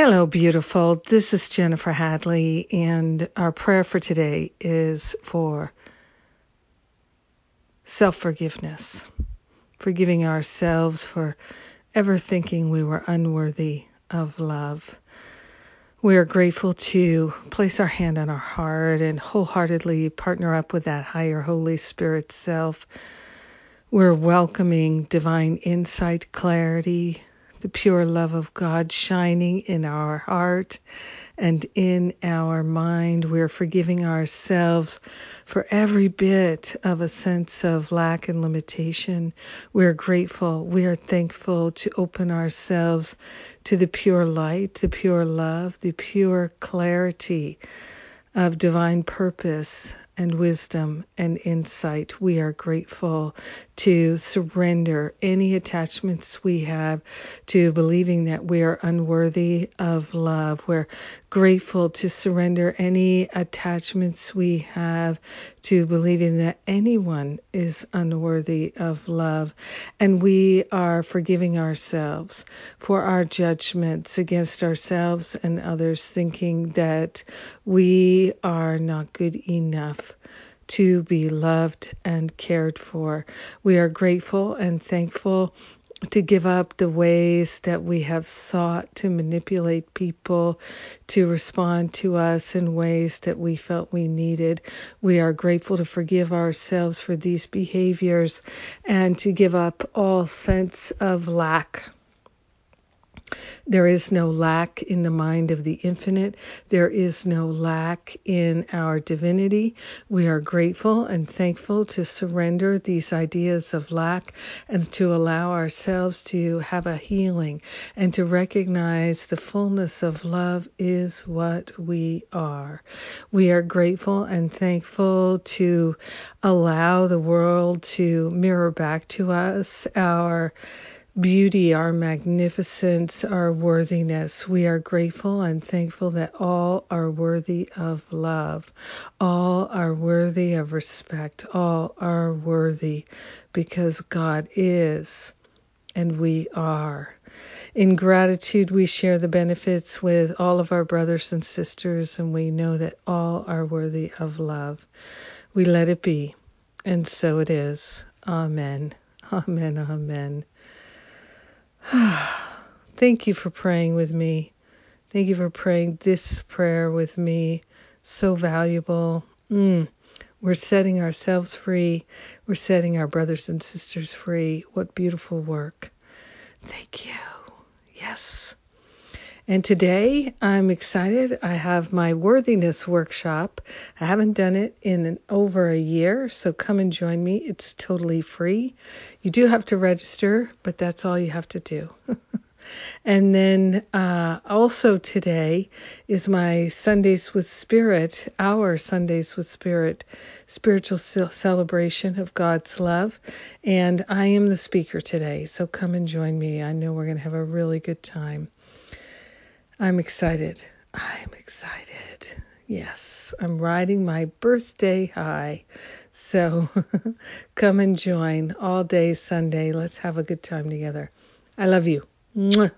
Hello, beautiful. This is Jennifer Hadley, and our prayer for today is for self forgiveness, forgiving ourselves for ever thinking we were unworthy of love. We are grateful to place our hand on our heart and wholeheartedly partner up with that higher Holy Spirit self. We're welcoming divine insight, clarity, the pure love of God shining in our heart and in our mind. We're forgiving ourselves for every bit of a sense of lack and limitation. We're grateful. We are thankful to open ourselves to the pure light, the pure love, the pure clarity of divine purpose and wisdom and insight. We are grateful to surrender any attachments we have to believing that we are unworthy of love. We're grateful to surrender any attachments we have to believing that anyone is unworthy of love. And we are forgiving ourselves for our judgments against ourselves and others, thinking that we are not good enough to be loved and cared for. We are grateful and thankful to give up the ways that we have sought to manipulate people to respond to us in ways that we felt we needed. We are grateful to forgive ourselves for these behaviors and to give up all sense of lack there is no lack in the mind of the infinite. There is no lack in our divinity. We are grateful and thankful to surrender these ideas of lack and to allow ourselves to have a healing and to recognize the fullness of love is what we are. We are grateful and thankful to allow the world to mirror back to us our beauty, our magnificence, our worthiness. We are grateful and thankful that all are worthy of love, all are worthy of respect, all are worthy because God is and we are. In gratitude, we share the benefits with all of our brothers and sisters, and we know that all are worthy of love. We let it be, and so it is. Amen. Amen. Amen. Thank you for praying with me. Thank you for praying this prayer with me. So valuable. Mm. We're setting ourselves free. We're setting our brothers and sisters free. What beautiful work. Thank you. And today I'm excited. I have my worthiness workshop. I haven't done it in an, over a year, so come and join me. It's totally free. You do have to register, but that's all you have to do. and then uh, also today is my Sundays with Spirit, our Sundays with Spirit spiritual celebration of God's love. And I am the speaker today, so come and join me. I know we're going to have a really good time. I'm excited. I'm excited. Yes, I'm riding my birthday high. So come and join all day Sunday. Let's have a good time together. I love you. Mwah.